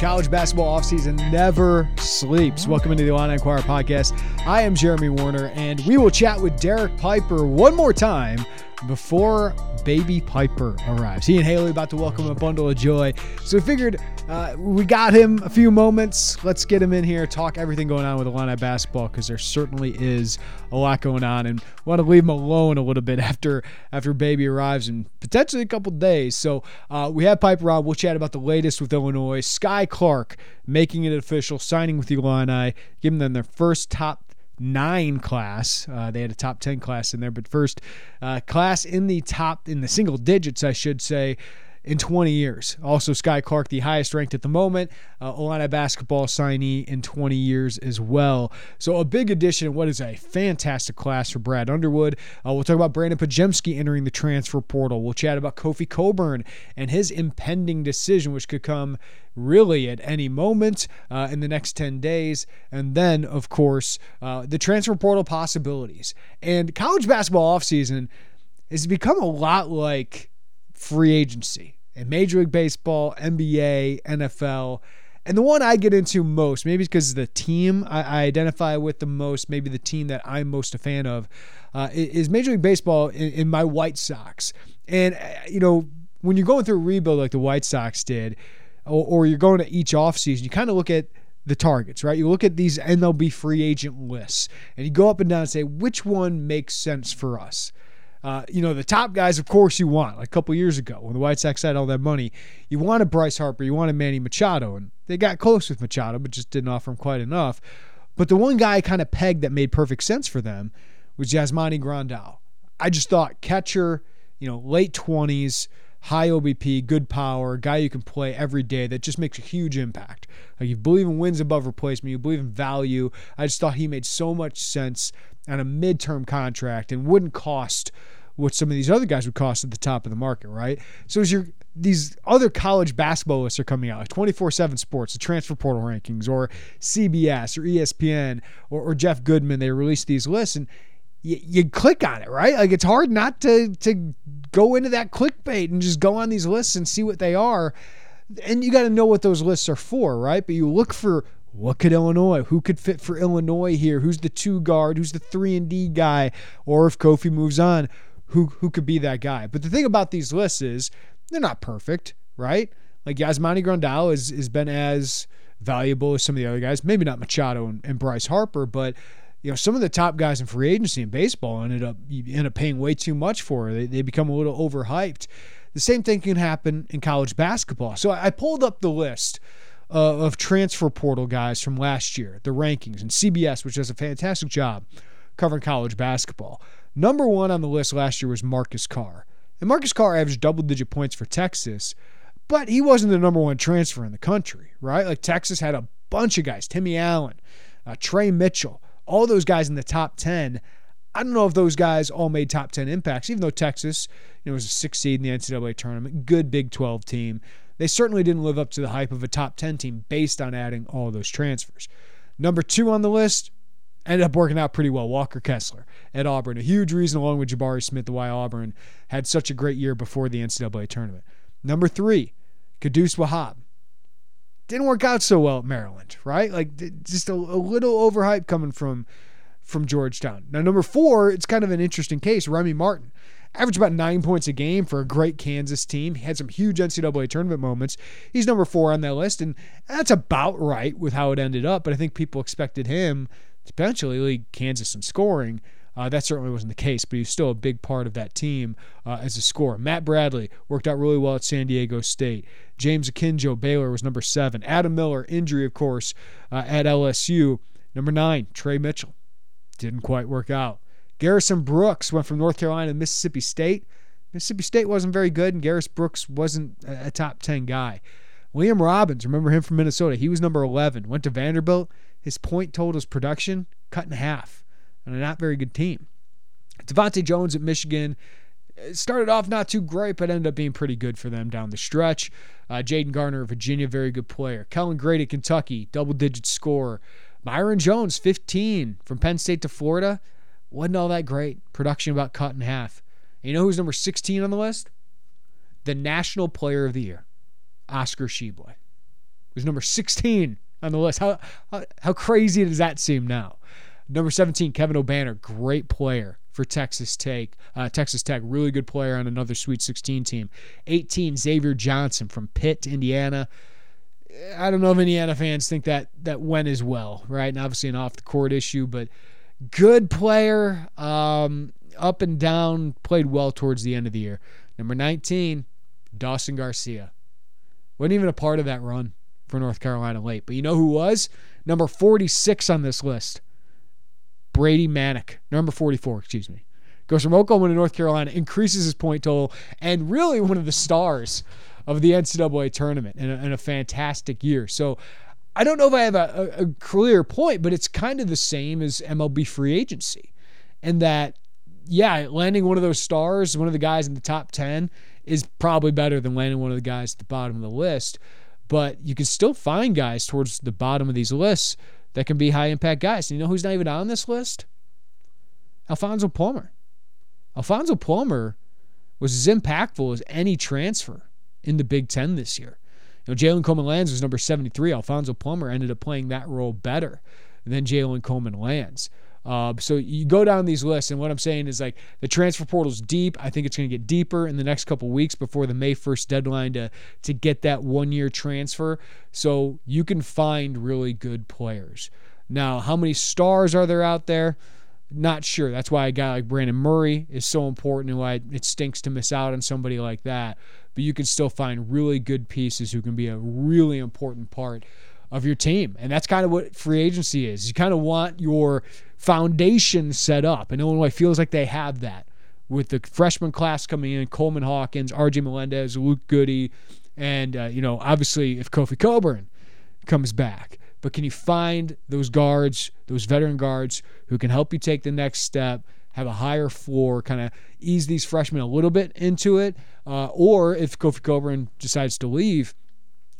College basketball offseason never sleeps. Welcome into the Illini Inquirer podcast. I am Jeremy Werner, and we will chat with Derek Piper one more time before baby Piper arrives. He and Haley about to welcome a bundle of joy. So we figured uh, we got him a few moments. Let's get him in here, talk everything going on with Illini basketball because there certainly is a lot going on, and want to leave him alone a little bit after after baby arrives in potentially a couple days. So uh, we have Piper on. We'll chat about the latest with Illinois. Skyy Clark making it official, signing with Illini, giving them their first top nine class. Uh, they had a top 10 class in there, but first uh, class in the top, in the single digits, I should say, in 20 years. Also, Skyy Clark, the highest ranked at the moment, uh, Illini basketball signee in 20 years as well. So, a big addition. What is a fantastic class for Brad Underwood. Uh, we'll talk about Brandon Podziemski entering the transfer portal. We'll chat about Kofi Cockburn and his impending decision, which could come really at any moment uh, in the next 10 days. And then, of course, uh, the transfer portal possibilities. And college basketball offseason has become a lot like free agency in Major League Baseball, NBA, NFL. And the one I get into most, maybe because the team I, I, identify with the most, maybe the team that I'm most a fan of, uh, is Major League Baseball in, in my White Sox. And, uh, you know, when you're going through a rebuild like the White Sox did, or, or you're going to each offseason, you kind of look at the targets, right? You look at these MLB free agent lists and you go up and down and say, which one makes sense for us? Uh, you know, the top guys, of course, you want. Like a couple years ago when the White Sox had all that money, you wanted Bryce Harper, you wanted Manny Machado, and they got close with Machado, but just didn't offer him quite enough. But the one guy I kind of pegged that made perfect sense for them was Yasmani Grandal. I just thought catcher, you know, late 20s, high OBP, good power, guy you can play every day that just makes a huge impact. Like you believe in wins above replacement, you believe in value. I just thought he made so much sense on a midterm contract and wouldn't cost what some of these other guys would cost at the top of the market, right? So as your these other college basketball lists are coming out, like 24/7 Sports, the transfer portal rankings, or CBS or ESPN or, or Jeff Goodman, they release these lists and you, you click on it, right? Like it's hard not to to go into that clickbait and just go on these lists and see what they are. And you got to know what those lists are for, right? But you look for what could Illinois? Who could fit for Illinois here? Who's the two guard? Who's the three and D guy? Or if Kofi moves on, who who could be that guy? But the thing about these lists is they're not perfect, right? Like Yasmani Grandal has has been as valuable as some of the other guys. Maybe not Machado and, and Bryce Harper, but you know some of the top guys in free agency in baseball ended up end up paying way too much for. They they become a little overhyped. The same thing can happen in college basketball. So I pulled up the list uh, of transfer portal guys from last year, the rankings, and CBS, which does a fantastic job covering college basketball. Number one on the list last year was Marcus Carr. And Marcus Carr averaged double digit points for Texas, but he wasn't the number one transfer in the country, right? Like Texas had a bunch of guys Timmy Allen, uh, Tre Mitchell, all those guys in the top 10. I don't know if those guys all made top 10 impacts, even though Texas you know, was a six seed in the NCAA tournament, good Big 12 team they certainly didn't live up to the hype of a top 10 team based on adding all those transfers. Number two on the list ended up working out pretty well. Walker Kessler at Auburn. A huge reason, along with Jabari Smith, why Auburn had such a great year before the NCAA tournament. Number three, Qudus Wahab. Didn't work out so well at Maryland, right? Like just a, a little overhype coming from from Georgetown. Now, number four, it's kind of an interesting case. Remy Martin averaged about nine points a game for a great Kansas team. He had some huge NCAA tournament moments. He's number four on that list, and that's about right with how it ended up. But I think people expected him to potentially lead Kansas in scoring. Uh, that certainly wasn't the case, but he's still a big part of that team uh, as a scorer. Matt Bradley worked out really well at San Diego State. James Akinjo, Baylor, was number seven. Adam Miller, injury, of course, uh, at LSU. Number nine, Tre Mitchell. Didn't quite work out. Garrison Brooks went from North Carolina to Mississippi State. Mississippi State wasn't very good, and Garrison Brooks wasn't a top 10 guy. Liam Robbins, remember him from Minnesota? He was number 11. Went to Vanderbilt. His point totals production cut in half on a not very good team. DeVante' Jones at Michigan started off not too great, but ended up being pretty good for them down the stretch. Uh, Jayden Gardner, of Virginia, very good player. Kellan Grady, Kentucky, double digit scorer. Myreon Jones, 15 from Penn State to Florida. Wasn't all that great. Production about cut in half. And you know who's number 16 on the list? The National Player of the Year, Oscar Tshiebwe. Was number 16 on the list. How, how, how crazy does that seem now? Number 17, Kevin Obanor, great player for Texas Tech. Uh, Texas Tech, really good player on another Sweet 16 team. 18, Xavier Johnson from Pitt, Indiana. I don't know if Indiana fans think that that went as well, right? And obviously an off the court issue, but good player, um, up and down, played well towards the end of the year. Number 19, Dawson Garcia. Wasn't even a part of that run for North Carolina late, but you know who was? Number 46 on this list. Brady Manek, number 44, excuse me. Goes from Oklahoma to North Carolina, increases his point total, and really one of the stars of the NCAA tournament in a, in a fantastic year. So I don't know if I have a, a, a clear point, but it's kind of the same as MLB free agency. And that, yeah, landing one of those stars, one of the guys in the top 10, is probably better than landing one of the guys at the bottom of the list. But you can still find guys towards the bottom of these lists that can be high impact guys. And you know who's not even on this list? Alfonso Plummer. Alfonso Plummer was as impactful as any transfer in the Big Ten this year. You know, Jalen Coleman Lands was number 73. Alfonso Plummer ended up playing that role better than Jalen Coleman Lands. Uh, so you go down these lists, and what I'm saying is like the transfer portal's deep. I think it's going to get deeper in the next couple weeks before the May 1st deadline to to get that one year transfer. So you can find really good players. Now, how many stars are there out there? Not sure. That's why a guy like Brandon Murray is so important and why it stinks to miss out on somebody like that. But you can still find really good pieces who can be a really important part of your team. And that's kind of what free agency is. You kind of want your foundation set up. And Illinois feels like they have that with the freshman class coming in Coleman Hawkins, RJ Melendez, Luke Goode, and, uh, you know, obviously if Kofi Cockburn comes back. But can you find those guards, those veteran guards who can help you take the next step, have a higher floor, kind of ease these freshmen a little bit into it? Uh, or if Kofi Cockburn decides to leave,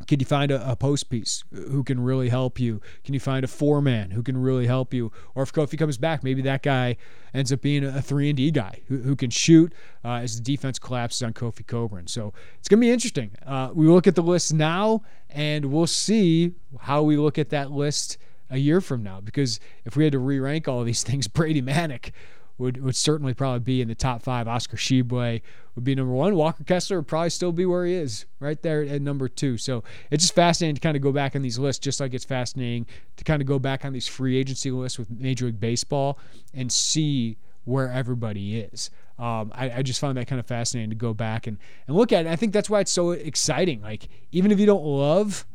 can you find a, a, post piece who can really help you? Can you find a four man who can really help you? Or if Kofi comes back, maybe that guy ends up being a three and D guy who, who can shoot uh, as the defense collapses on Kofi Cockburn. So it's gonna be interesting. Uh, we look at the list now, and we'll see how we look at that list a year from now. Because if we had to re-rank all of these things, Brady Manek would would certainly probably be in the top five. Oscar Tshiebwe would be number one. Walker Kessler would probably still be where he is, right there at number two. So it's just fascinating to kind of go back on these lists, just like it's fascinating to kind of go back on these free agency lists with Major League Baseball and see where everybody is. Um, I, I, just found that kind of fascinating to go back and, and look at it. I think that's why it's so exciting. Like, even if you don't love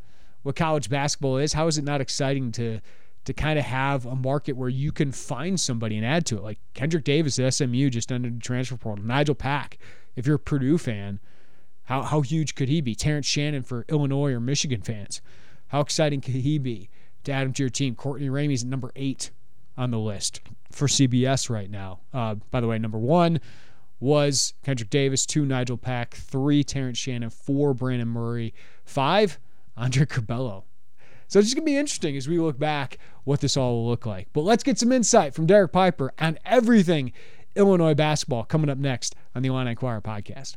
what college basketball is, how is it not exciting to to kind of have a market where you can find somebody and add to it. Like Kendrick Davis at SMU just under the transfer portal. Nigel Pack, if you're a Purdue fan, how, how huge could he be? Terrence Shannon for Illinois or Michigan fans. How exciting could he be to add him to your team? Courtney Ramey's number eight on the list for CBS right now. Uh, by the way, number one was Kendrick Davis, two Nigel Pack, three Terrence Shannon, four Brandon Murray, five Andre Curbelo. So it's just going to be interesting as we look back what this all will look like. But let's get some insight from Derek Piper on everything Illinois basketball coming up next on the Illini Inquirer podcast.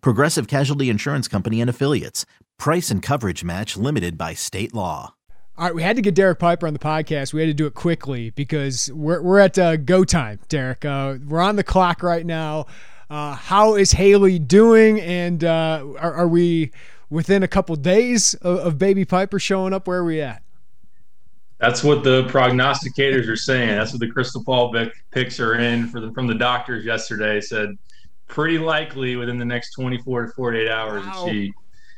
Progressive Casualty Insurance Company and Affiliates. Price and coverage match limited by state law. All right, we had to get Derek Piper on the podcast. We had to do it quickly because we're, we're at uh, go time, Derek. Uh, we're on the clock right now. Uh, how is Haley doing? And uh, are, are, we within a couple days of, of baby Piper showing up? Where are we at? That's what the prognosticators are saying. That's what the crystal ball picks are in for the, from the doctors yesterday. Said pretty likely within the next 24 to 48 hours wow. she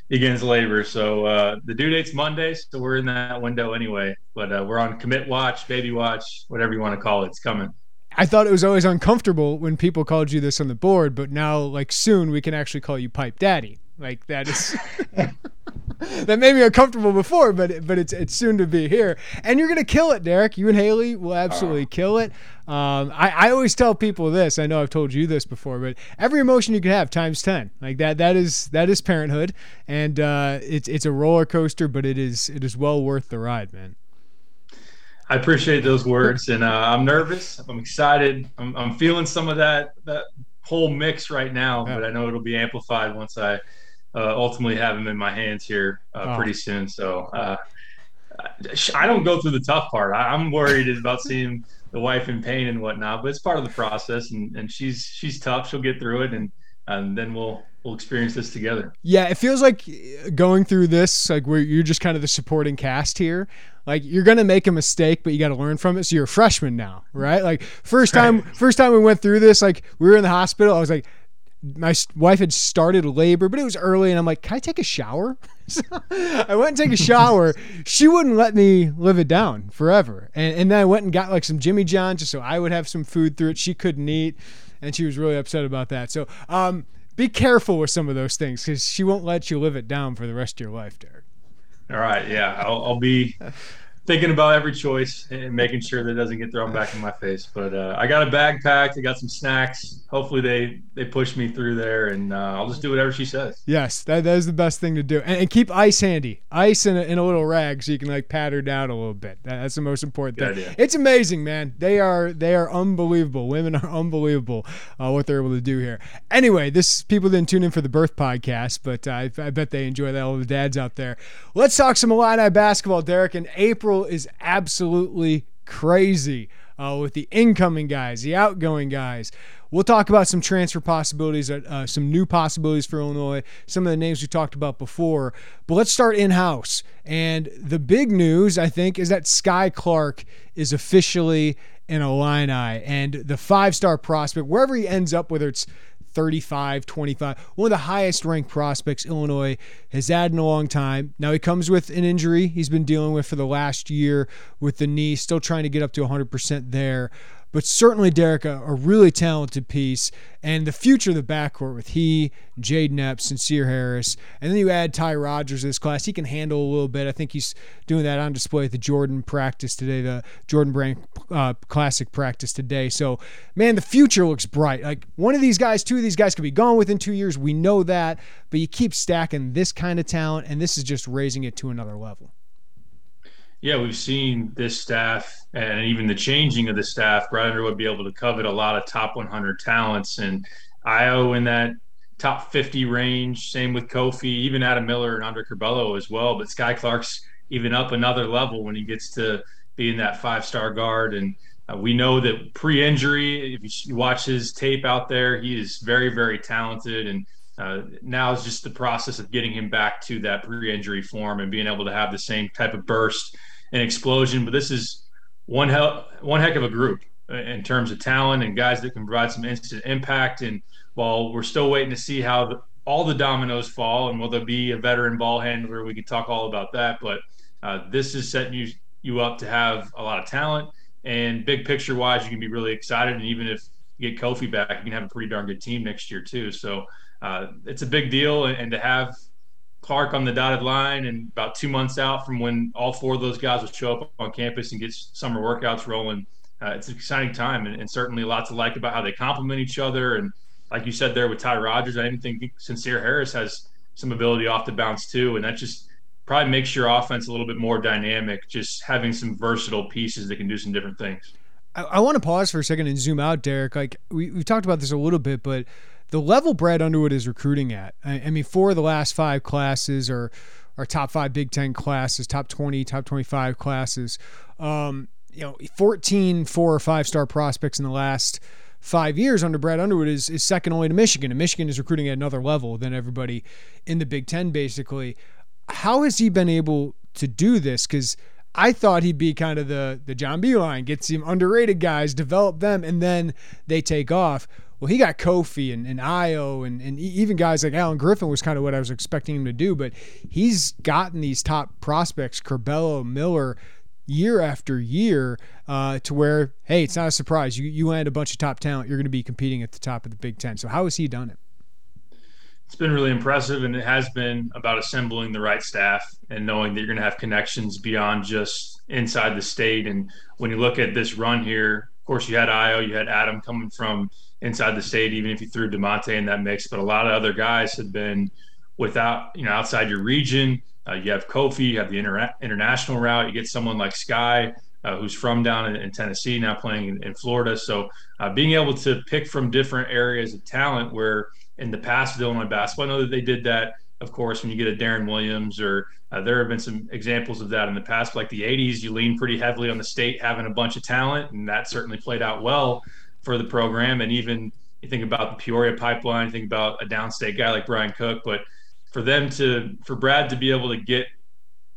begins labor. So uh, the due date's Monday, so we're in that window anyway. But uh, we're on commit watch, baby watch, whatever you want to call it. It's coming. I thought it was always uncomfortable when people called you this on the board, but now, like soon, we can actually call you Pipe Daddy. Like that is. that made me uncomfortable before, but but it's it's soon to be here, and you're gonna kill it, Derek. You and Haley will absolutely uh. kill it. Um, I, I always tell people this. I know I've told you this before, but every emotion you can have times ten, like that. That is that is parenthood, and uh, it's it's a roller coaster, but it is it is well worth the ride, man. I appreciate those words, and uh, I'm nervous. I'm excited. I'm, I'm feeling some of that that whole mix right now, yeah. but I know it'll be amplified once I uh, ultimately have him in my hands here uh, oh. pretty soon. So uh, I don't go through the tough part. I, am worried about seeing the wife in pain and whatnot, but it's part of the process. And, and she's she's tough. She'll get through it, and and then we'll we'll experience this together. Yeah, it feels like going through this, like where you're just kind of the supporting cast here. Like you're gonna make a mistake, but you got to learn from it. So you're a freshman now, right? Like first time, first time we went through this, like we were in the hospital. I was like, my wife had started labor, but it was early, and I'm like, "Can I take a shower?" so I went and take a shower. she wouldn't let me live it down forever, and, and then I went and got like some Jimmy John's just so I would have some food through it. She couldn't eat, and she was really upset about that. So, um, be careful with some of those things because she won't let you live it down for the rest of your life, Derek. All right, yeah, I'll, I'll be thinking about every choice and making sure that it doesn't get thrown back in my face. But uh, I got a bag packed. I got some snacks. Hopefully they they push me through there, and uh, I'll just do whatever she says. Yes, that, that is the best thing to do, and, and keep ice handy, ice in a, in a little rag so you can like pat her down a little bit. That, that's the most important Good thing. Idea. It's amazing, man. They are they are unbelievable. Women are unbelievable uh, what they're able to do here. Anyway, this people didn't tune in for the birth podcast, but I, I bet they enjoy that. All the dads out there. Let's talk some Illini basketball, Derek. In April is absolutely crazy uh, with the incoming guys, the outgoing guys. We'll talk about some transfer possibilities, uh, uh, some new possibilities for Illinois, some of the names we talked about before. But let's start in house. And the big news, I think, is that Skyy Clark is officially an Illini and the five star prospect, wherever he ends up, whether it's 35, 25. One of the highest ranked prospects Illinois has had in a long time. Now he comes with an injury he's been dealing with for the last year with the knee, still trying to get up to 100% there. But certainly, Derek, a, a really talented piece. And the future of the backcourt with he, Epps, and Seer Harris. And then you add Ty Rodgers to this class. He can handle a little bit. I think he's doing that on display at the Jordan practice today, the Jordan Brand uh, Classic practice today. So, man, the future looks bright. Like one of these guys, two of these guys could be gone within two years. We know that. But you keep stacking this kind of talent, and this is just raising it to another level. Yeah, we've seen this staff and even the changing of the staff. Brad Underwood be able to covet a lot of top 100 talents, and Ayo in that top 50 range. Same with Kofi, even Adam Miller and Andre Curbelo as well. But Skyy Clark's even up another level when he gets to being that five star guard. And uh, we know that pre injury, if you watch his tape out there, he is very, very talented and Uh, now is just the process of getting him back to that pre-injury form and being able to have the same type of burst and explosion. But this is one hell, one heck of a group in terms of talent and guys that can provide some instant impact. And while we're still waiting to see how the, all the dominoes fall and will there be a veteran ball handler, we could talk all about that. But uh, this is setting you you up to have a lot of talent and big picture wise, you can be really excited. And even if you get Kofi back, you can have a pretty darn good team next year too. So uh, it's a big deal, and, and to have Clark on the dotted line and about two months out from when all four of those guys will show up on campus and get summer workouts rolling uh, it's an exciting time and, and, certainly lots to like about how they complement each other. And like you said there with Ty Rodgers, I even think Sencire Harris has some ability off the bounce too. And that just probably makes your offense a little bit more dynamic, just having some versatile pieces that can do some different things. I, I want to pause for a second and zoom out, Derek. Like we, we've talked about this a little bit, but the level Brad Underwood is recruiting at, I, I mean, four of the last five classes are, are top five Big Ten classes, top 20, top 25 classes. Um, you know, 14 four or five star prospects in the last five years under Brad Underwood is, is second only to Michigan. And Michigan is recruiting at another level than everybody in the Big Ten, basically. How has he been able to do this? Because I thought he'd be kind of the the John Beilein, get some underrated guys, develop them, and then they take off. Well, he got Kofi and, and Ayo and, and even guys like Alan Griffin was kind of what I was expecting him to do, but he's gotten these top prospects, Curbelo, Miller, year after year uh, to where, hey, it's not a surprise. You, you land a bunch of top talent, you're going to be competing at the top of the Big Ten. So, how has he done it? It's been really impressive, and it has been about assembling the right staff and knowing that you're going to have connections beyond just inside the state. And when you look at this run here, of course, you had Ayo, you had Adam coming from inside the state, even if you threw Da'Monte in that mix, but a lot of other guys have been without, you know, outside your region uh, you have Kofi, you have the inter- international route. You get someone like Skyy, uh, who's from down in, in, Tennessee, now playing in, in Florida. So uh, being able to pick from different areas of talent, where in the past with Illinois basketball, I know that they did that. Of course, when you get a Deron Williams, or uh, there have been some examples of that in the past, like the '80s, you lean pretty heavily on the state having a bunch of talent, and that certainly played out well for the program. And even you think about the Peoria pipeline, think about a downstate guy like Brian Cook, but for them to for Brad to be able to get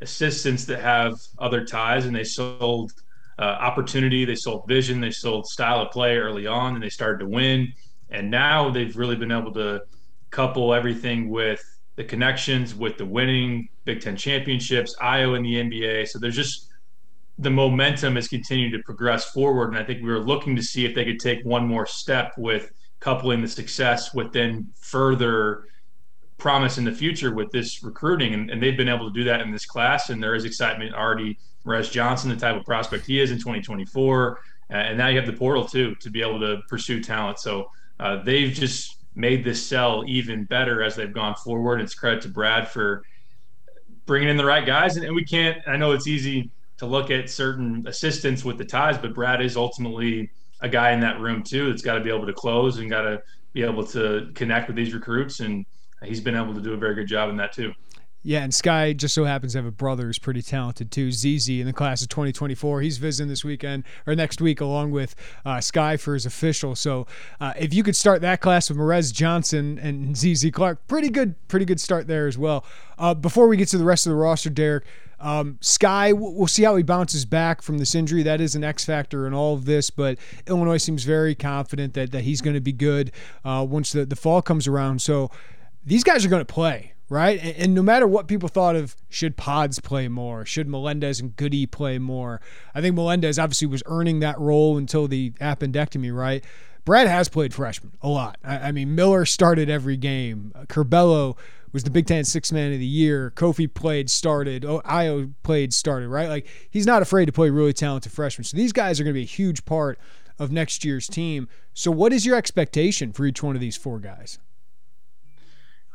assistants that have other ties and they sold uh, opportunity, they sold vision, they sold style of play early on, and they started to win. And now they've really been able to couple everything with the connections, with the winning Big Ten championships, Ayo in the NBA. So there's just the momentum has continued to progress forward. And I think we were looking to see if they could take one more step with coupling the success with then further promise in the future with this recruiting, and, and, they've been able to do that in this class. And there is excitement already. Morez Johnson, the type of prospect he is in 2024, uh, and now you have the portal too to be able to pursue talent. So uh, they've just made this sell even better as they've gone forward. It's credit to Brad for bringing in the right guys, and, and we can't. I know it's easy to look at certain assistants with the ties, but Brad is ultimately a guy in that room too that's got to be able to close and got to be able to connect with these recruits and he's been able to do a very good job in that too. Yeah, and Skyy just so happens to have a brother who's pretty talented too, ZZ in the class of 2024. He's visiting this weekend or next week along with uh, Skyy for his official. So uh, if you could start that class with Morez Johnson and ZZ Clark, pretty good, pretty good start there as well. Uh, before we get to the rest of the roster, Derek, um, Skyy, we'll see how he bounces back from this injury. That is an X factor in all of this, but Illinois seems very confident that, that he's going to be good uh, once the, the fall comes around. So these guys are going to play, right? And, and, no matter what people thought of, should Pods play more? Should Melendez and Goode play more? I think Melendez obviously was earning that role until the appendectomy, right? Brad has played freshman a lot. I, I mean, Miller started every game. Curbelo was the Big Ten Six Man of the Year. Kofi played, started. Oh, Ayo played, started. Right? Like he's not afraid to play really talented freshmen. So these guys are going to be a huge part of next year's team. So what is your expectation for each one of these four guys?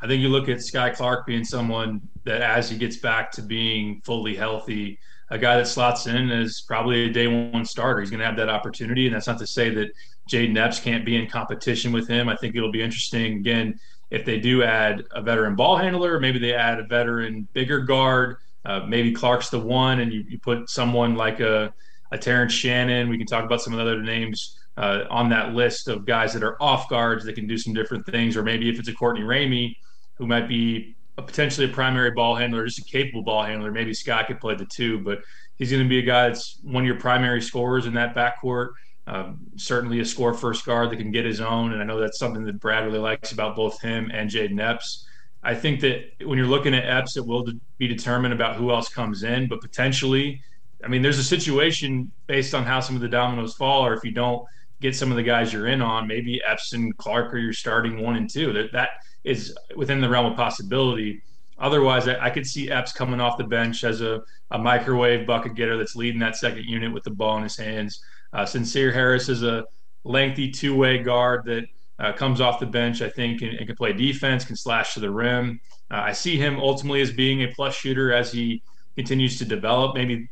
I think you look at Skyy Clark being someone that, as he gets back to being fully healthy, a guy that slots in as probably a day one starter. He's going to have that opportunity, and that's not to say that Jayden Epps can't be in competition with him. I think it'll be interesting again if they do add a veteran ball handler, maybe they add a veteran bigger guard. Uh, maybe Clark's the one, and you, you put someone like a, a Terrence Shannon. We can talk about some of the other names uh, on that list of guys that are off guards that can do some different things, or maybe if it's a Courtney Ramey who might be a, potentially a primary ball handler, just a capable ball handler. Maybe Scott could play the two, but he's going to be a guy that's one of your primary scorers in that backcourt. Um, certainly a score first guard that can get his own, and I know that's something that Brad really likes about both him and Jayden Epps. I think that when you're looking at Epps, it will be determined about who else comes in, but potentially, I mean, there's a situation based on how some of the dominoes fall, or if you don't get some of the guys you're in on, maybe Epps and Clark are your starting one and two. That that is within the realm of possibility. Otherwise, I, I could see Epps coming off the bench as a, a microwave bucket getter that's leading that second unit with the ball in his hands. Uh, Sencire Harris is a lengthy two-way guard that uh, comes off the bench, I think, and, and, can play defense, can slash to the rim. Uh, I see him ultimately as being a plus shooter as he continues to develop. Maybe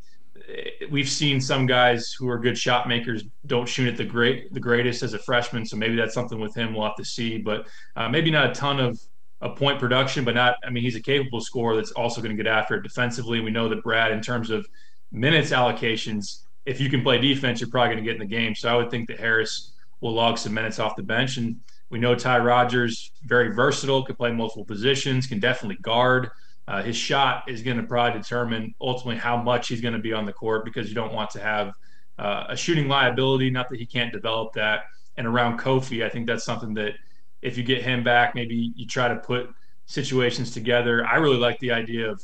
eh, we've seen some guys who are good shot makers don't shoot at the great the greatest as a freshman, so maybe that's something with him we'll have to see. But uh, maybe not a ton of a point production, but not. I mean, he's a capable scorer that's also going to get after it defensively. We know that Brad, in terms of minutes allocations, if you can play defense, you're probably going to get in the game. So I would think that Harris will log some minutes off the bench. And we know Ty Rodgers, very versatile, can play multiple positions, can definitely guard. Uh, his shot is going to probably determine ultimately how much he's going to be on the court because you don't want to have uh, a shooting liability. Not that he can't develop that. And around Kofi, I think that's something that if you get him back, maybe you try to put situations together. I really like the idea of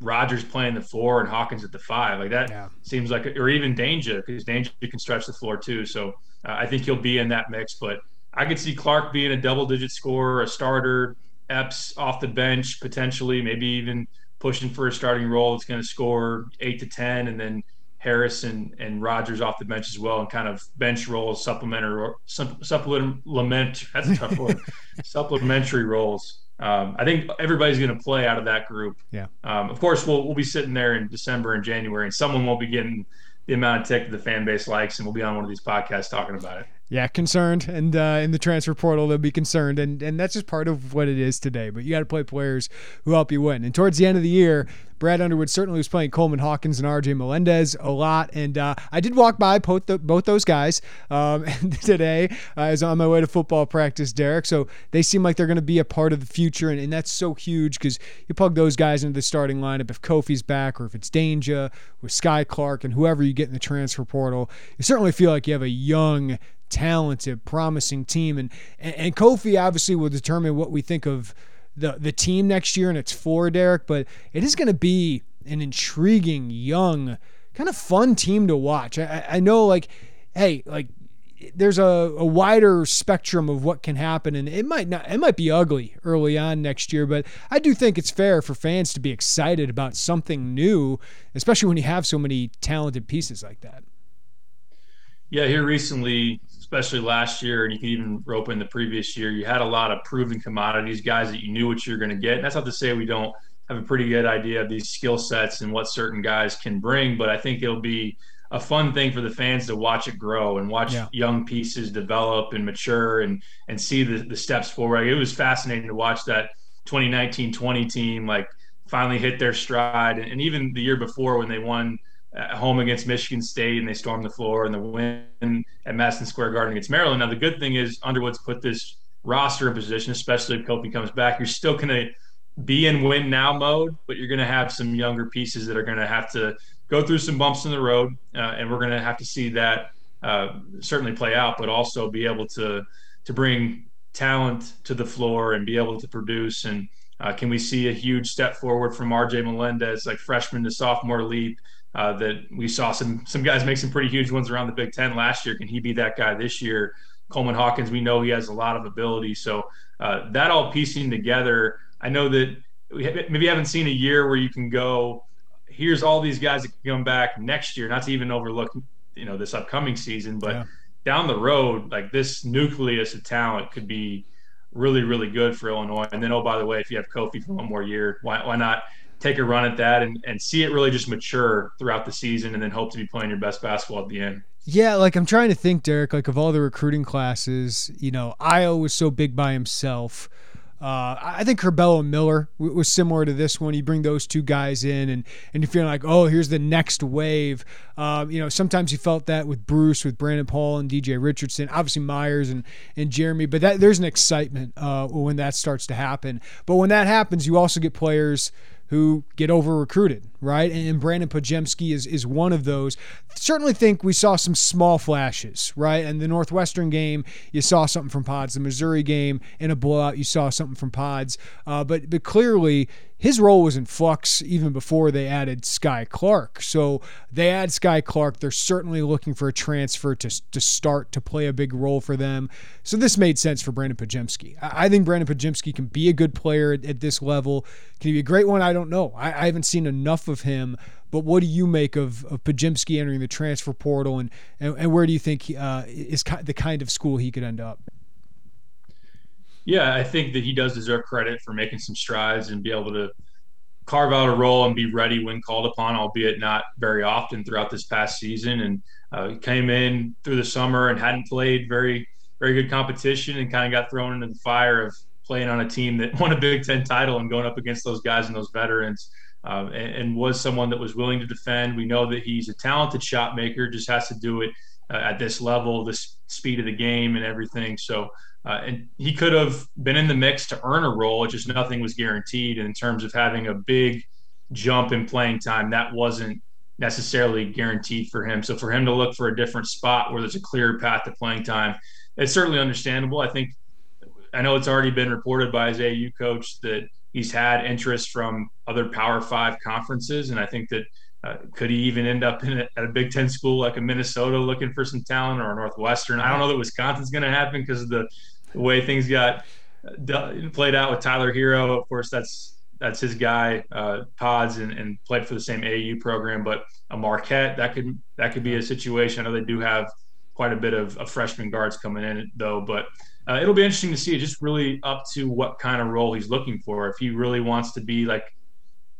Rodgers playing the four and Hawkins at the five. Like that yeah. seems like, or even Danger because Danger can stretch the floor too. So uh, I think he'll be in that mix. But I could see Clark being a double-digit scorer, a starter, Epps off the bench potentially, maybe even pushing for a starting role. It's going to score eight to ten, and then Harris and, and Rodgers off the bench as well, and kind of bench roles, supplementary supplement. That's a tough word. Supplementary roles. Um, I think everybody's going to play out of that group. Yeah. Um, of course, we'll we'll be sitting there in December and January, and someone won't be getting the amount of tick that the fan base likes, and we'll be on one of these podcasts talking about it. Yeah, concerned, and uh, in the transfer portal they'll be concerned, and and that's just part of what it is today. But you got to play players who help you win. And towards the end of the year, Brad Underwood certainly was playing Coleman Hawkins and R.J. Melendez a lot, and uh, I did walk by both the, both those guys um, today uh, as on my way to football practice, Derek. So they seem like they're going to be a part of the future, and, and that's so huge because you plug those guys into the starting lineup. If Kofi's back, or if it's Danger, with Skyy Clark, and whoever you get in the transfer portal, you certainly feel like you have a young talented, promising team. And, and, and Kofi obviously will determine what we think of the, the team next year and its for Derek, but it is going to be an intriguing, young, kind of fun team to watch. I, I know, like, hey, like, there's a, a wider spectrum of what can happen and it might not it might be ugly early on next year but i do think it's fair for fans to be excited about something new especially when you have so many talented pieces like that yeah here recently especially last year, and you can even rope in the previous year, you had a lot of proven commodities, guys that you knew what you're going to get. And that's not to say we don't have a pretty good idea of these skill sets and what certain guys can bring, but I think it'll be a fun thing for the fans to watch it grow and watch yeah. young pieces develop and mature and and see the, the steps forward. It was fascinating to watch that 2019-20 team like finally hit their stride, and, and even the year before when they won at home against Michigan State and they stormed the floor and the win at Madison Square Garden against Maryland. Now the good thing is Underwood's put this roster in position, especially if Kofi comes back. You're still going to be in win now mode, but you're going to have some younger pieces that are going to have to go through some bumps in the road, uh, and we're going to have to see that uh, certainly play out, but also be able to to bring talent to the floor and be able to produce. And uh, can we see a huge step forward from R.J. Melendez, like freshman to sophomore leap? Uh, that we saw some some guys make some pretty huge ones around the Big Ten last year. Can he be that guy this year? Coleman Hawkins, we know he has a lot of ability. So uh, that all piecing together, I know that we maybe haven't seen a year where you can go, here's all these guys that can come back next year. Not to even overlook, you know, this upcoming season, but yeah. down the road, like this nucleus of talent could be really, really good for Illinois. And then, oh, by the way, if you have Kofi for one more year, why, why not take a run at that and, and see it really just mature throughout the season and then hope to be playing your best basketball at the end. Yeah, like I'm trying to think, Derek, like of all the recruiting classes, you know, Ayo was so big by himself. Uh, I think Curbelo Miller was similar to this one. You bring those two guys in, and and you're feeling like, oh, here's the next wave. Um, you know, sometimes you felt that with Bruce, with Brandon Paul, and DJ Richardson, obviously Meyers and and Jeremy. But that there's an excitement uh, when that starts to happen. But when that happens, you also get players who get over recruited, right? And Brandon Podziemski is is one of those. Certainly think we saw some small flashes, right? And the Northwestern game, you saw something from Pods. The Missouri game in a blowout, you saw something from Pods. Uh, but but clearly his role was in flux even before they added Skyy Clark. So they add Skyy Clark. They're certainly looking for a transfer to, to start to play a big role for them. So this made sense for Brandon Podziemski. I think Brandon Podziemski can be a good player at, at this level. Can he be a great one? I don't know. I, I, haven't seen enough of him. But what do you make of, of Podziemski entering the transfer portal, and, and, and where do you think uh, is the kind of school he could end up? Yeah, I think that he does deserve credit for making some strides and be able to carve out a role and be ready when called upon, albeit not very often throughout this past season. And uh, came in through the summer and hadn't played very, very good competition and kind of got thrown into the fire of playing on a team that won a Big Ten title and going up against those guys and those veterans. Uh, and, and, was someone that was willing to defend. We know that he's a talented shot maker, just has to do it uh, at this level, the speed of the game, and everything. So uh, and he could have been in the mix to earn a role. Just nothing was guaranteed. In terms of having a big jump in playing time, that wasn't necessarily guaranteed for him. So for him to look for a different spot where there's a clear path to playing time, it's certainly understandable. I think I know it's already been reported by his AU coach that he's had interest from other Power Five conferences, and I think that uh, could he even end up in a, at a Big Ten school like a Minnesota looking for some talent or a Northwestern? I don't know that Wisconsin's going to happen because of the, the, way things got uh, played out with Tyler Herro. Of course, that's that's his guy, uh, Pods, and, and, played for the same AU program. But a Marquette that could that could be a situation. I know they do have quite a bit of, of freshman guards coming in though, but. Uh, it'll be interesting to see. Just really up to what kind of role he's looking for. If he really wants to be like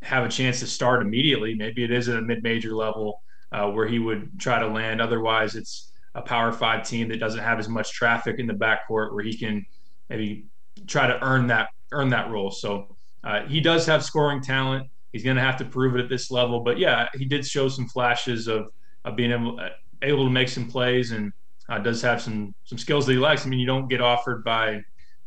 have a chance to start immediately. Maybe it is at a mid-major level uh, where he would try to land. Otherwise, it's a Power Five team that doesn't have as much traffic in the backcourt where he can maybe try to earn that earn that role. So uh, he does have scoring talent. He's going to have to prove it at this level. But yeah, he did show some flashes of of being able able to make some plays and uh, does have some some skills that he likes. I mean, you don't get offered by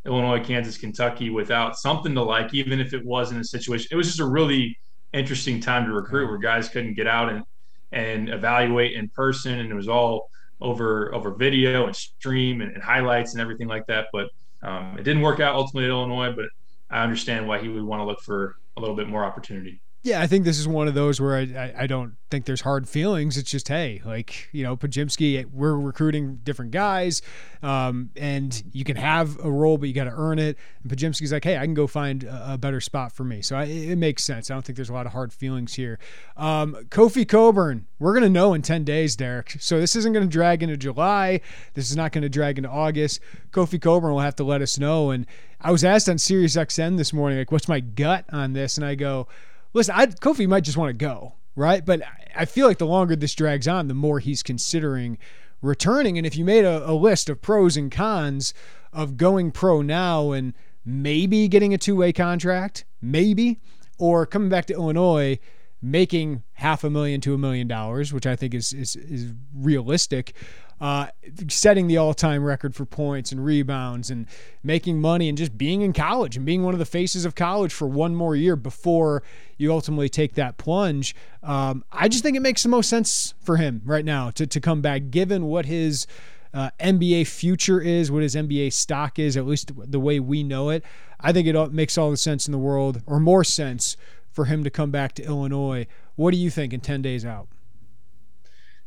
Illinois, Kansas, Kentucky without something to like, even if it was in a situation. It was just a really interesting time to recruit where guys couldn't get out and and evaluate in person, and it was all over over video and stream and, and highlights and everything like that. But um, it didn't work out ultimately at Illinois, but I understand why he would want to look for a little bit more opportunity. Yeah, I think this is one of those where I, I, I, don't think there's hard feelings. It's just, hey, like, you know, Podziemski, we're recruiting different guys, um, and you can have a role, but you got to earn it. And Podziemski's like, hey, I can go find a, a better spot for me. So I, it makes sense. I don't think there's a lot of hard feelings here. Um, Kofi Cockburn, we're going to know in 10 days, Derek. So this isn't going to drag into July. This is not going to drag into August. Kofi Cockburn will have to let us know. And I was asked on Sirius XM this morning, like, what's my gut on this? And I go, listen, I, Kofi might just want to go, right? But I feel like the longer this drags on, the more he's considering returning. And if you made a, a list of pros and cons of going pro now and maybe getting a two way contract, maybe, or coming back to Illinois making half a million to a million dollars, which I think is is, is realistic uh, setting the all-time record for points and rebounds and making money and just being in college and being one of the faces of college for one more year before you ultimately take that plunge. Um, I just think it makes the most sense for him right now to, to come back, given what his uh, NBA future is, what his NBA stock is, at least the way we know it. I think it makes all the sense in the world, or more sense, for him to come back to Illinois. What do you think in 10 days out?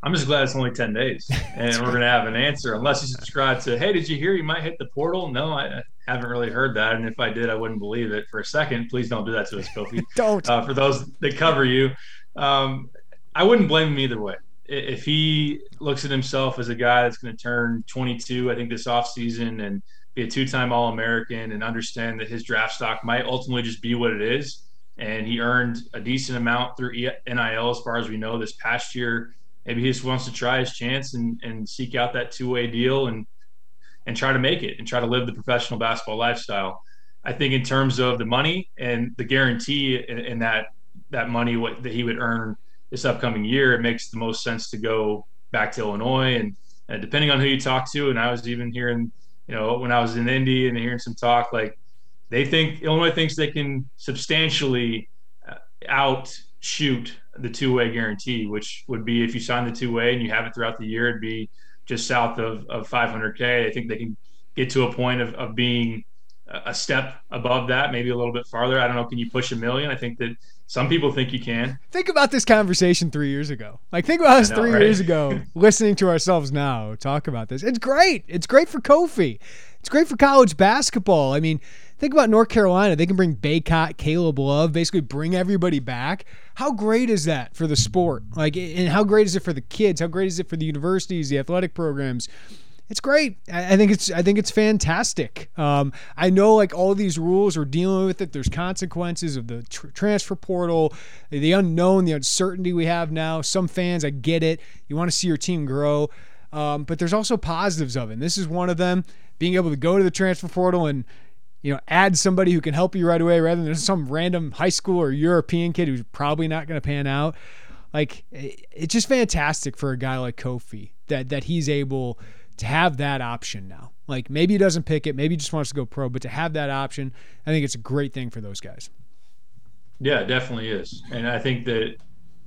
I'm just glad it's only 10 days and we're going to have an answer unless you subscribe to, hey, did you hear you might hit the portal? No, I haven't really heard that. And if I did, I wouldn't believe it for a second. Please don't do that to us, Kofi. don't. Uh, for those that cover you, um, I wouldn't blame him either way. If he looks at himself as a guy that's going to turn 22, I think this offseason and be a two time All American and understand that his draft stock might ultimately just be what it is. And he earned a decent amount through NIL as far as we know this past year maybe he just wants to try his chance and, and seek out that two way deal and and try to make it and try to live the professional basketball lifestyle. I think in terms of the money and the guarantee in that that money what that he would earn this upcoming year, it makes the most sense to go back to Illinois. And, and depending on who you talk to, and I was even hearing, you know, when I was in Indy and hearing some talk, like they think Illinois thinks they can substantially uh, outshoot the two-way guarantee, which would be if you sign the two-way and you have it throughout the year, it'd be just south of, of 500k. I think they can get to a point of, of being a step above that, maybe a little bit farther. I don't know. Can you push a million? I think that some people think you can. Think about this conversation three years ago. Like, think about us know, three right? years ago, listening to ourselves now talk about this. It's great. It's great for Kofi. It's great for college basketball. I mean, think about North Carolina. They can bring Bacot, Caleb Love, basically bring everybody back. How great is that for the sport? Like, and how great is it for the kids? How great is it for the universities, the athletic programs? it's great. I, think it's I think it's fantastic. Um, I know like all these rules are dealing with it. There's consequences of the tr- transfer portal, the unknown, the uncertainty we have now. Some fans, I get it. You want to see your team grow, um, but there's also positives of it. And this is one of them. Being able to go to the transfer portal and you know add somebody who can help you right away rather than some random high school or European kid who's probably not going to pan out. Like it's just fantastic for a guy like Kofi that that he's able to have that option now. Like maybe he doesn't pick it, maybe he just wants to go pro, but to have that option, I think it's a great thing for those guys. Yeah, it definitely is. And I think that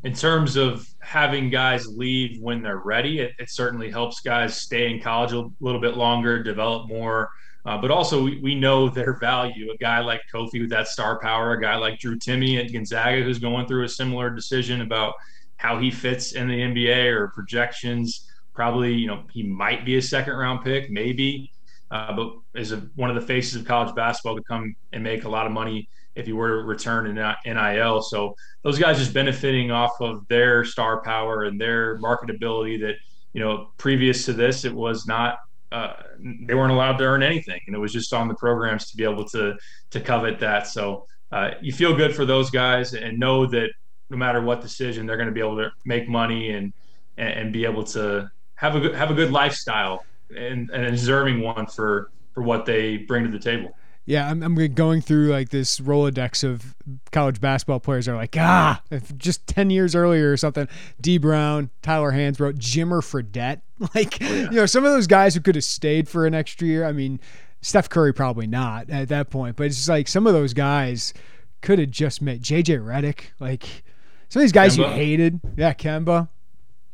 in terms of having guys leave when they're ready, it, it certainly helps guys stay in college a little bit longer, develop more. Uh, but also, we, we know their value. A guy like Kofi with that star power, a guy like Drew Timme at Gonzaga, who's going through a similar decision about how he fits in the NBA or projections probably, you know, he might be a second round pick, maybe, uh, but is a, one of the faces of college basketball could come and make a lot of money if he were to return in NIL. So those guys just benefiting off of their star power and their marketability that, you know, previous to this, it was not, uh, they weren't allowed to earn anything. And it was just on the programs to be able to, to covet that. So uh, you feel good for those guys and know that no matter what decision, they're going to be able to make money and, and be able to have a good have a good lifestyle and, and a deserving one for for what they bring to the table. Yeah, I'm, I'm going through like this Rolodex of college basketball players are like, ah, just 10 years earlier or something. Dee Brown, Tyler Hansbrough, Jimmer Fredette. Like, oh, yeah. you know, some of those guys who could have stayed for an extra year. I mean, Steph Curry probably not at that point, but it's just like some of those guys could have just met JJ Redick. Like, some of these guys Kemba. you hated. Yeah, Kemba.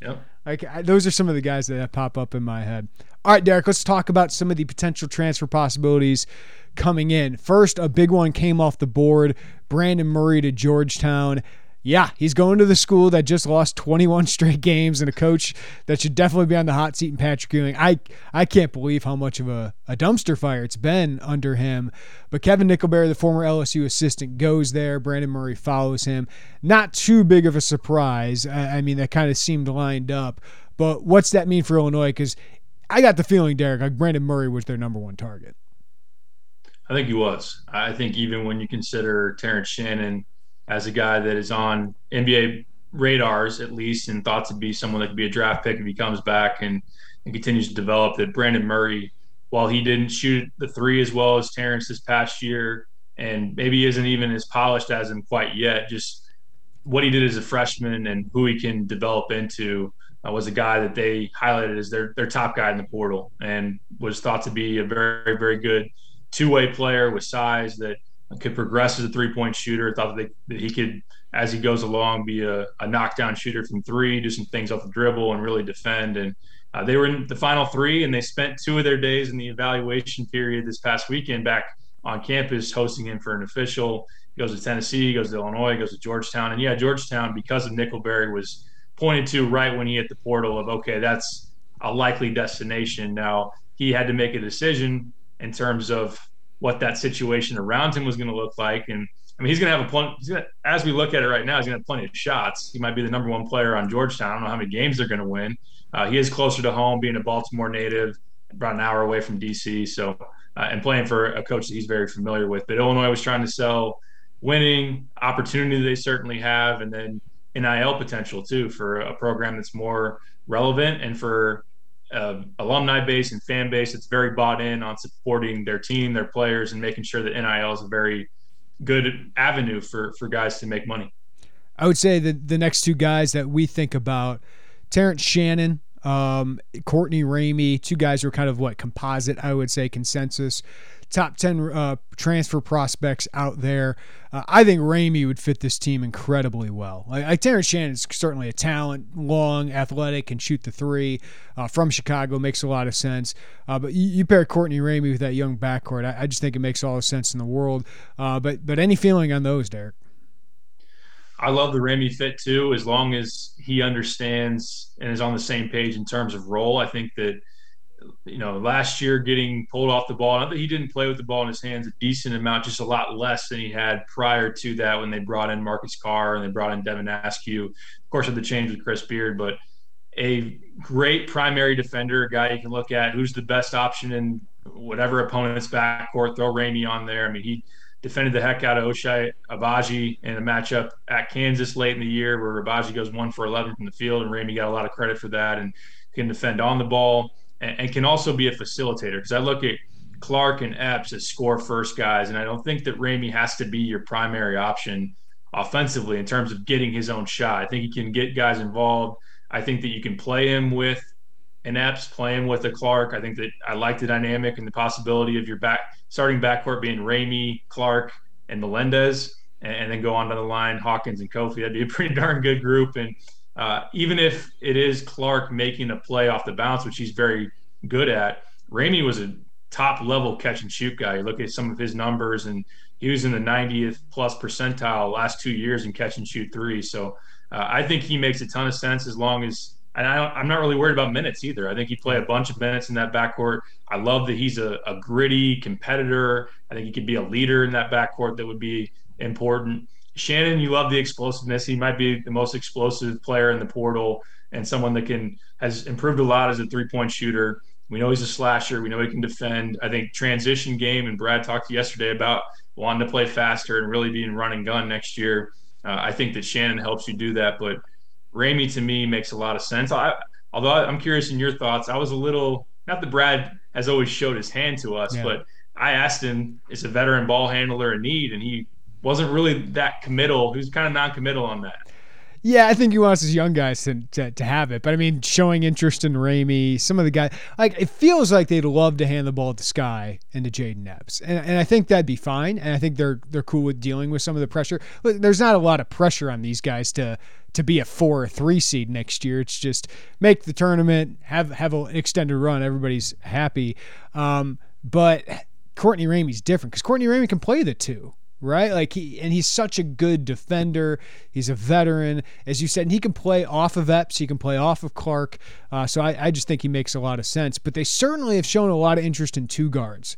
Yep. Like I, those are some of the guys that pop up in my head. All right, Derek, let's talk about some of the potential transfer possibilities coming in. First, a big one came off the board Brandon Murray to Georgetown yeah, he's going to the school that just lost 21 straight games and a coach that should definitely be on the hot seat in Patrick Ewing. I I can't believe how much of a, a dumpster fire it's been under him. But Kevin Nickelberry, the former LSU assistant, goes there. Brandon Murray follows him. Not too big of a surprise. I, I mean, that kind of seemed lined up. But what's that mean for Illinois? Because I got the feeling, Derek, like Brandon Murray was their number one target. I think he was. I think even when you consider Terrence Shannon as a guy that is on NBA radars at least and thought to be someone that could be a draft pick if he comes back and, and continues to develop. That Brandon Murray, while he didn't shoot the three as well as Terrence this past year, and maybe isn't even as polished as him quite yet, just what he did as a freshman and who he can develop into uh, was a guy that they highlighted as their their top guy in the portal and was thought to be a very very good two way player with size that could progress as a three point shooter. Thought that, they, that he could, as he goes along, be a, a, knockdown shooter from three, do some things off the dribble, and really defend. And uh, they were in the final three, and they spent two of their days in the evaluation period this past weekend back on campus hosting him for an official. He goes to Tennessee, he goes to Illinois, he goes to Georgetown. And yeah, Georgetown, because of Nickelberry, was pointed to right when he hit the portal of, okay, that's a likely destination. Now, he had to make a decision in terms of what that situation around him was going to look like. And I mean, he's going to have a plenty, as we look at it right now, he's going to have plenty of shots. He might be the number one player on Georgetown. I don't know how many games they're going to win. Uh, he is closer to home, being a Baltimore native, about an hour away from DC. So, uh, and playing for a coach that he's very familiar with. But Illinois was trying to sell winning opportunity they certainly have, and then NIL potential too for a program that's more relevant and for uh, alumni base and fan base that's very bought in on supporting their team, their players, and making sure that NIL is a very good avenue for for guys to make money. I would say that the next two guys that we think about, Terrence Shannon, um, Courtney Ramey, two guys who are kind of what composite, I would say, consensus top 10 uh, transfer prospects out there. Uh, I think Ramey would fit this team incredibly well. Like, like Terrence Shannon is certainly a talent, long, athletic, can shoot the three uh, from Chicago, makes a lot of sense. Uh, but you, you, pair Courtney Ramey with that young backcourt, I, I, just think it makes all the sense in the world. Uh, but but any feeling on those, Derek? I love the Ramey fit too, as long as he understands and is on the same page in terms of role. I think that – you know, last year getting pulled off the ball. He didn't play with the ball in his hands a decent amount, just a lot less than he had prior to that when they brought in Marcus Carr and they brought in Devin Askew. Of course, with the change with Chris Beard, but a great primary defender, a guy you can look at who's the best option in whatever opponent's backcourt. Throw Ramey on there. I mean, he defended the heck out of Ochai Agbaji in a matchup at Kansas late in the year where Agbaji goes one for 11 from the field, and Ramey got a lot of credit for that and can defend on the ball and, and can also be a facilitator. Because I look at Clark and Epps as score first guys, and I don't think that Ramey has to be your primary option offensively in terms of getting his own shot. I think he can get guys involved. I think that you can play him with an Epps, playing with a Clark. I think that I like the dynamic and the possibility of your back starting backcourt being Ramey, Clark, and Melendez, and, and then go on to the line Hawkins and Kofi. That'd be a pretty darn good group. And uh, even if it is Clark making a play off the bounce, which he's very good at, Ramey was a top level catch and shoot guy. You look at some of his numbers, and he was in the 90th plus percentile last two years in catch and shoot three. So uh, I think he makes a ton of sense as long as. And I am not really worried about minutes either. I think he'd play a bunch of minutes in that backcourt. I love that he's a, a gritty competitor. I think he could be a leader in that backcourt that would be important. Shannon, you love the explosiveness. He might be the most explosive player in the portal and someone that can has improved a lot as a three point shooter. We know he's a slasher. We know he can defend. I think transition game, and Brad talked yesterday about wanting to play faster and really being run and gun next year. Uh, I think that Shannon helps you do that. But Ramey to me makes a lot of sense. I, although I'm curious in your thoughts, I was a little not that Brad has always showed his hand to us, yeah. but I asked him, is a veteran ball handler a need? And he wasn't really that committal. He was kind of non-committal on that. Yeah, I think he wants his young guys to, to, to, have it. But I mean, showing interest in Ramey, some of the guys, like it feels like they'd love to hand the ball to Skyy and to Jayden Epps, and, and I think that'd be fine. And I think they're they're cool with dealing with some of the pressure. But there's not a lot of pressure on these guys to to be a four or three seed next year. It's just make the tournament, have have an extended run. Everybody's happy. Um, but Courtney Ramey's different because Courtney Ramey can play the two right? Like he and he's such a good defender. He's a veteran, as you said, and he can play off of Epps. He can play off of Clark. Uh, so I, I just think he makes a lot of sense. But they certainly have shown a lot of interest in two guards.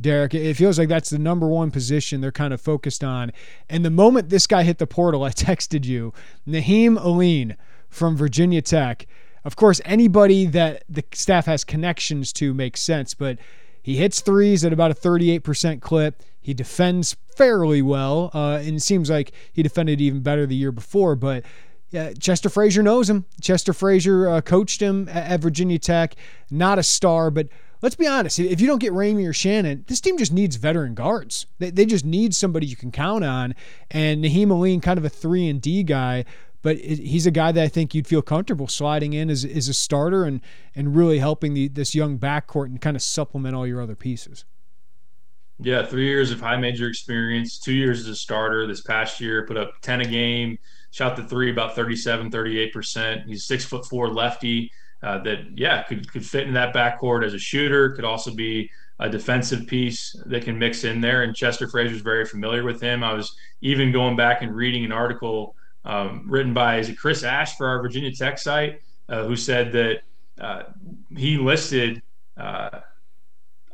Derek, it feels like that's the number one position they're kind of focused on. And the moment this guy hit the portal, I texted you, Nahiem Alleyne from Virginia Tech. Of course, anybody that the staff has connections to makes sense, but he hits threes at about a 38% clip. He defends fairly well, uh, and it seems like he defended even better the year before. But Chester Frazier knows him. Chester Frazier uh, coached him at, at, Virginia Tech. Not a star, but let's be honest. If you don't get Ramey or Shannon, this team just needs veteran guards. They, they just need somebody you can count on. And Nahiem Alleyne, kind of a three and D guy, but he's a guy that I think you'd feel comfortable sliding in as, as a starter and and really helping the, this young backcourt and kind of supplement all your other pieces. Yeah, three years of high major experience, two years as a starter. This past year, put up 10 a game, shot the three about 37, 38%. He's six foot four lefty uh, that, yeah, could, could fit in that backcourt as a shooter, could also be a defensive piece that can mix in there. And Chester Frazier's very familiar with him. I was even going back and reading an article um, written by is it Chris Ash for our Virginia Tech site, uh, who said that uh, he listed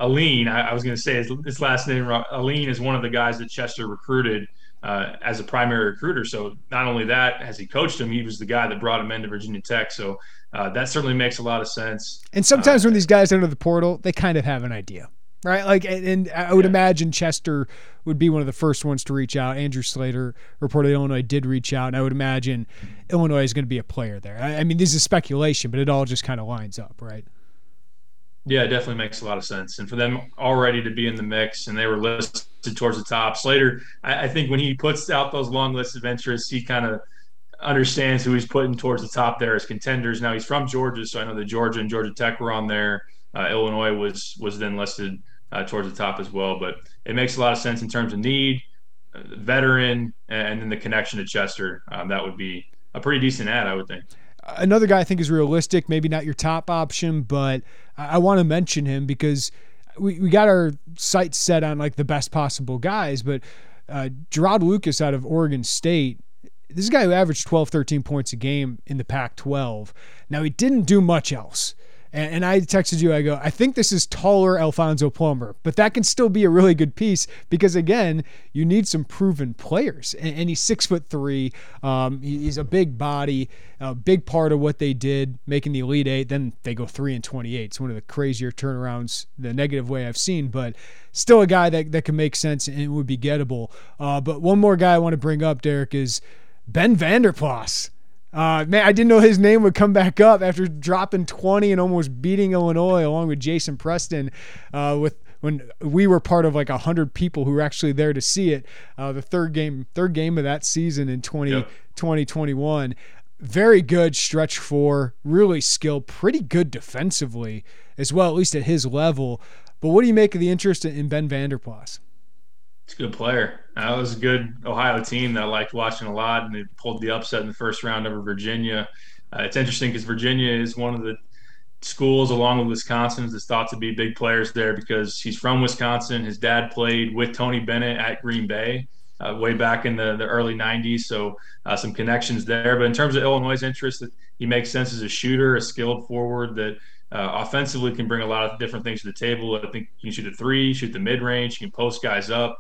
Alleyne, I, I was going to say his, his, last name, Aline is one of the guys that Chester recruited uh, as a primary recruiter. So not only that, as he coached him, he was the guy that brought him into Virginia Tech. So uh, that certainly makes a lot of sense. And sometimes uh, when these guys enter the portal, they kind of have an idea. Right, like, and I would yeah. imagine Chester would be one of the first ones to reach out. Andrew Slater reported Illinois did reach out, and I would imagine Illinois is going to be a player there. I, I mean, this is speculation, but it all just kind of lines up, right? Yeah, it definitely makes a lot of sense. And for them already to be in the mix and they were listed towards the top. Slater, I, I think when he puts out those long lists of interests, he kind of understands who he's putting towards the top there as contenders. Now he's from Georgia, so I know that Georgia and Georgia Tech were on there. Uh, Illinois was was then listed uh, towards the top as well. But it makes a lot of sense in terms of need, uh, veteran, and then the connection to Chester. Um, that would be a pretty decent ad, I would think. Another guy I think is realistic, maybe not your top option, but I, I want to mention him because we, we got our sights set on like the best possible guys, but uh, Jarod Lucas out of Oregon State this is a guy who averaged 12, 13 points a game in the Pac 12. Now, he didn't do much else. And, and I texted you, I go, I think this is taller Alfonso Plummer, but that can still be a really good piece because, again, you need some proven players. And, and he's six foot three. Um, he's a big body, a big part of what they did, making the Elite Eight. Then they go three and 28. It's one of the crazier turnarounds, the negative way I've seen, but still a guy that, that can make sense and would be gettable. Uh, but one more guy I want to bring up, Derek, is Ben Vander Plas. Uh, man, I didn't know his name would come back up after dropping 20 and almost beating Illinois along with Jason Preston uh, with when we were part of like 100 people who were actually there to see it. Uh, the third game third game of that season in 20, yep. 2021. Very good stretch four, really skilled, pretty good defensively as well, at least at his level. But what do you make of the interest in Ben Vander Plas? He's a good player. That was a good Ohio team that I liked watching a lot, and they pulled the upset in the first round over Virginia. Uh, it's interesting because Virginia is one of the schools, along with Wisconsin, that's thought to be big players there because he's from Wisconsin. His dad played with Tony Bennett at Green Bay uh, way back in the, the early 90s, so uh, some connections there. But in terms of Illinois' interest, he makes sense as a shooter, a skilled forward that – uh, offensively can bring a lot of different things to the table. I think he can shoot a three, shoot the mid range, he can post guys up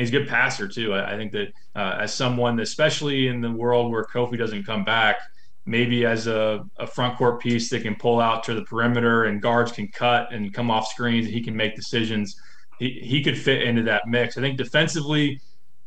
he's a good passer too. I, I think that uh, as someone, especially in the world where Kofi doesn't come back, maybe as a, a, front court piece that can pull out to the perimeter and guards can cut and come off screens, he can make decisions. He, he could fit into that mix. I think defensively,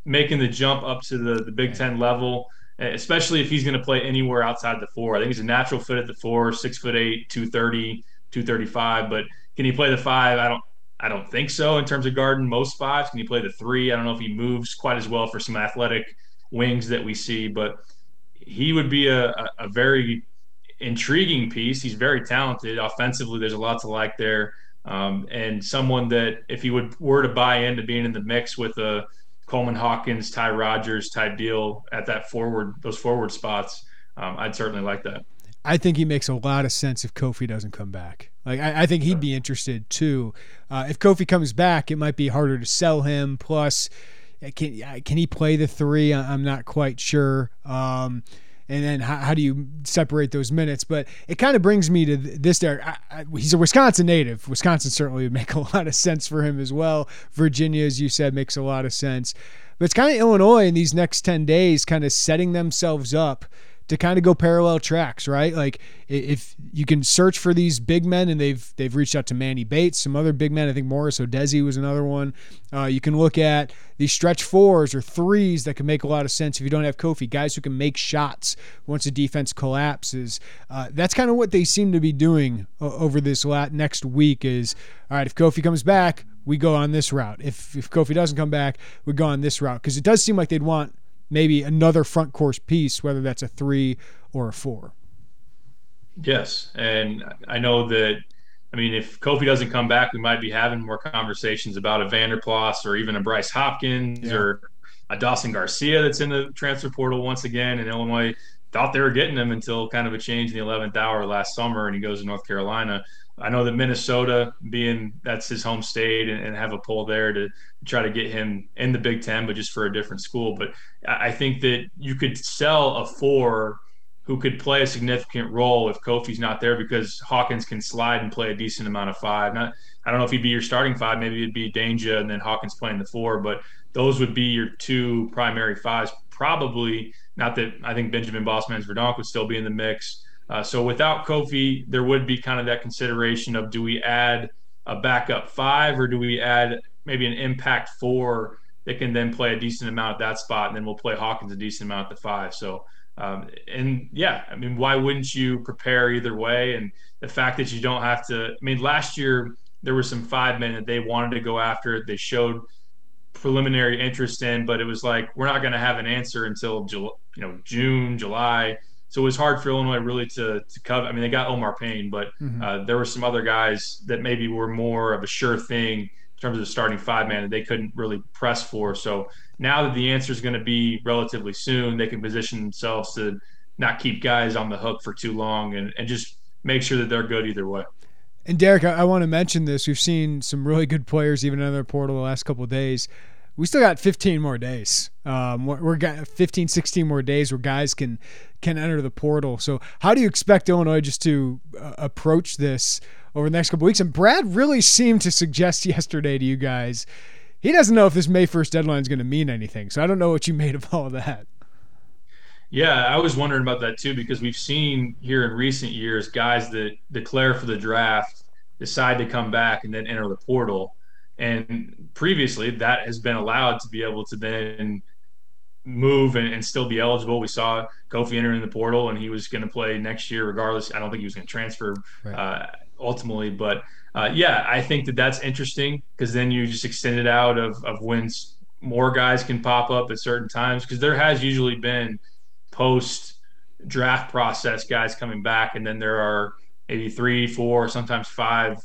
making the jump up to the, the Big Ten level, especially if he's going to play anywhere outside the four. I think he's a natural fit at the four, six foot eight, 230, 235. But can he play the five? I don't I don't think so in terms of guarding most fives. Can he play the three? I don't know if he moves quite as well for some athletic wings that we see, but he would be a, a, very intriguing piece. He's very talented offensively. There's a lot to like there, um, and someone that if he would were to buy into being in the mix with a Coleman Hawkins, Ty Rodgers Ty deal at that forward those forward spots, um, I'd certainly like that. I think he makes a lot of sense if Kofi doesn't come back. Like I, I think he'd be interested too. Uh, if Kofi comes back, it might be harder to sell him. Plus, can can he play the three? I'm not quite sure. Um, and then how, how, do you separate those minutes? But it kind of brings me to this. There, I, I, he's a Wisconsin native. Wisconsin certainly would make a lot of sense for him as well. Virginia, as you said, makes a lot of sense. But it's kind of Illinois in these next ten days, kind of setting themselves up to kind of go parallel tracks, right? Like if you can search for these big men, and they've they've reached out to Manny Bates, some other big men. I think Morris Udeze was another one. Uh, you can look at these stretch fours or threes that can make a lot of sense if you don't have Kofi. Guys who can make shots once the defense collapses. Uh, that's kind of what they seem to be doing over this next week. Is all right if Kofi comes back, we go on this route. If if Kofi doesn't come back, we go on this route because it does seem like they'd want maybe another front course piece, whether that's a three or a four. Yes, and I know that. I mean, if Kofi doesn't come back, we might be having more conversations about a Vander Plas or even a Bryce Hopkins yeah. or a Dawson Garcia that's in the transfer portal once again. in Illinois thought they were getting him until kind of a change in the 11th hour last summer, and he goes to North Carolina. I know that Minnesota, being that's his home state, and, and, have a pull there to try to get him in the Big Ten, but just for a different school. But I think that you could sell a four who could play a significant role if Kofi's not there because Hawkins can slide and play a decent amount of five. Not, I don't know if he'd be your starting five. Maybe it'd be Dainja and then Hawkins playing the four, but those would be your two primary fives. Probably not that I think Benjamin Bosmans Verdonk would still be in the mix. Uh, so without Kofi, there would be kind of that consideration of do we add a backup five or do we add maybe an impact four that can then play a decent amount at that spot, and then we'll play Hawkins a decent amount at the five. So Um, and yeah, I mean, why wouldn't you prepare either way? And the fact that you don't have to, I mean, last year there were some five men that they wanted to go after. They showed preliminary interest in, but it was like we're not going to have an answer until you know June, July. So it was hard for Illinois really to to cover. I mean, they got Omar Payne, but mm-hmm. uh, there were some other guys that maybe were more of a sure thing in terms of the starting five man that they couldn't really press for. So now that the answer is going to be relatively soon, they can position themselves to not keep guys on the hook for too long and, and just make sure that they're good either way. And Derek, I, I want to mention this. We've seen some really good players even in their portal the last couple of days. We still got 15 more days. Um, we're, we're got 15, 16 more days where guys can can enter the portal. So, how do you expect Illinois just to uh, approach this over the next couple weeks? And Brad really seemed to suggest yesterday to you guys he doesn't know if this May 1st deadline is going to mean anything. So, I don't know what you made of all of that. Yeah, I was wondering about that too because we've seen here in recent years guys that declare for the draft decide to come back and then enter the portal. And previously, that has been allowed to be able to then move and, and still be eligible. We saw Kofi entering the portal, and he was going to play next year regardless. I don't think he was going to transfer right. uh, ultimately, but uh, yeah, I think that that's interesting because then you just extend it out of, of when more guys can pop up at certain times because there has usually been – post draft process guys coming back, and then there are maybe three, four, sometimes five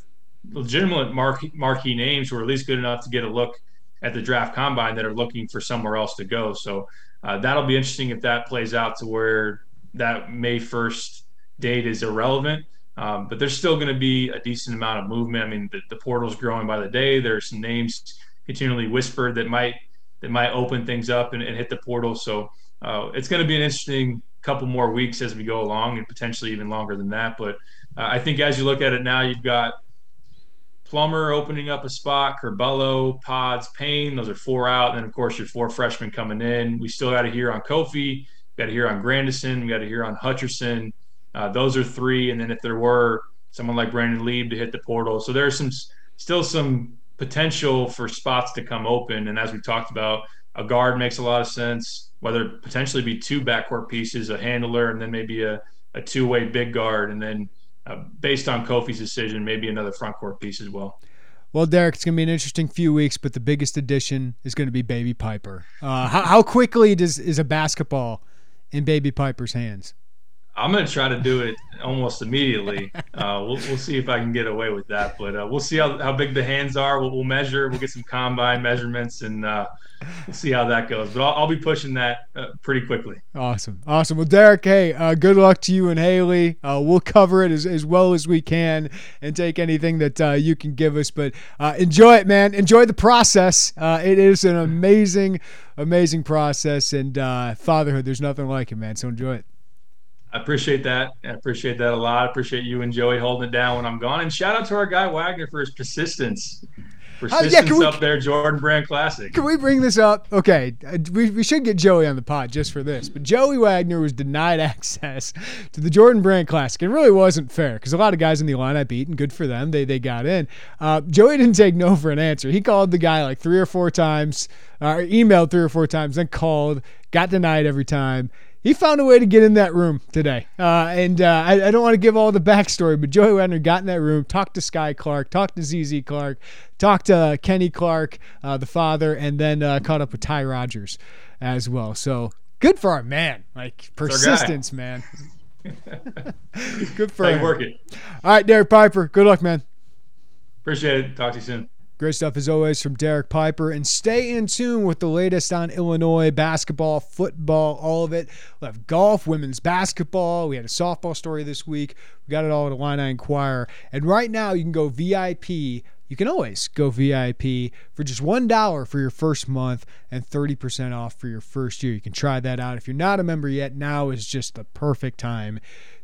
legitimate marquee, marquee names who are at least good enough to get a look at the draft combine that are looking for somewhere else to go. So uh, that'll be interesting if that plays out to where that May 1st date is irrelevant. Um, but there's still going to be a decent amount of movement. I mean, the, the portal's growing by the day. There's some names continually whispered that might that might open things up and, and hit the portal. So uh, it's going to be an interesting couple more weeks as we go along, and potentially even longer than that. But uh, I think as you look at it now, you've got Plummer opening up a spot, Curbelo, Pods, Payne. Those are four out. And then, of course, your four freshmen coming in. We still got to hear on Kofi. Got to hear on Grandison. We got to hear on Hutcherson. Uh, those are three. And then if there were someone like Brandon Lieb to hit the portal, so there's some still some potential for spots to come open. And as we talked about, a guard makes a lot of sense. Whether potentially be two backcourt pieces, a handler, and then maybe a, a two way big guard, and then uh, based on Kofi's decision, maybe another front court piece as well. Well, Derek, it's going to be an interesting few weeks, but the biggest addition is going to be Baby Piper. Uh, how, how quickly does is a basketball in Baby Piper's hands? I'm going to try to do it almost immediately. Uh, we'll, we'll see if I can get away with that, but uh, we'll see how, how big the hands are. We'll, we'll measure. We'll get some combine measurements, and uh, we'll see how that goes. But I'll, I'll be pushing that uh, pretty quickly. Awesome, awesome. Well, Derek, hey, uh, good luck to you and Haley. Uh, we'll cover it as, as well as we can and take anything that you can give us. But enjoy it, man. Enjoy the process. it is an amazing, amazing process, and fatherhood. There's nothing like it, man. So enjoy it. I appreciate that. I appreciate that a lot. I appreciate you and Joey holding it down when I'm gone. And shout out to our guy Wagner for his persistence. Persistence uh, yeah, we, up there, Jordan Brand Classic. Can we bring this up? Okay, uh, we, we should get Joey on the pod just for this. But Joey Wagner was denied access to the Jordan Brand Classic. It really wasn't fair because a lot of guys in the line I beat, and good for them, they they got in. Uh, Joey didn't take no for an answer. He called the guy like three or four times, uh, emailed three or four times, then called, got denied every time he found a way to get in that room today. Uh, and uh, I, I, don't want to give all the backstory, but Joey Wagner got in that room, talked to Skyy Clark, talked to ZZ Clark, talked to Kenny Clark, uh, the father, and then uh, caught up with Ty Rodgers as well. So good for our man. Like persistence, man. good for him. Work it. All right, Derek Piper. Good luck, man. Appreciate it. Talk to you soon. Great stuff as always from Derek Piper. And stay in tune with the latest on Illinois basketball, football, all of it. we have golf, women's basketball. We had a softball story this week. We got it all at Illini Inquirer. And right now, you can go VIP. You can always go VIP for just $1 for your first month and 30% off for your first year. You can try that out. If you're not a member yet, now is just the perfect time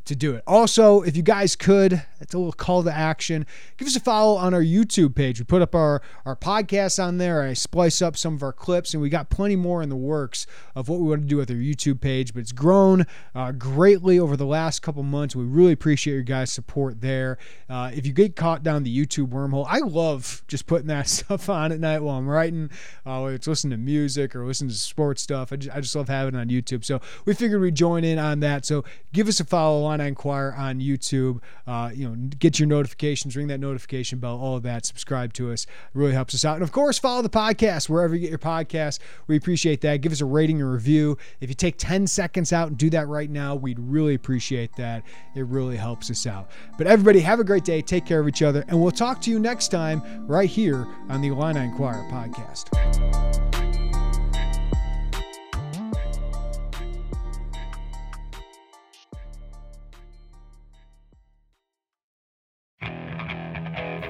to do it. Also, if you guys could, it's a little call to action. Give us a follow on our YouTube page. We put up our our podcast on there. I splice up some of our clips, and we got plenty more in the works of what we want to do with our YouTube page. But it's grown uh, greatly over the last couple months. We really appreciate your guys' support there. Uh, if you get caught down the YouTube wormhole, I love just putting that stuff on at night while I'm writing, uh, whether it's listening to music or listening to sports stuff. I just, I just love having it on YouTube. So we figured we'd join in on that. So give us a follow Illini Inquirer on YouTube. Uh, you know, get your notifications, ring that notification bell, all of that. Subscribe to us. It really helps us out. And of course, follow the podcast wherever you get your podcast. We appreciate that. Give us a rating and review. If you take 10 seconds out and do that right now, we'd really appreciate that. It really helps us out. But everybody, have a great day. Take care of each other. And we'll talk to you next time right here on the Illini Inquirer podcast.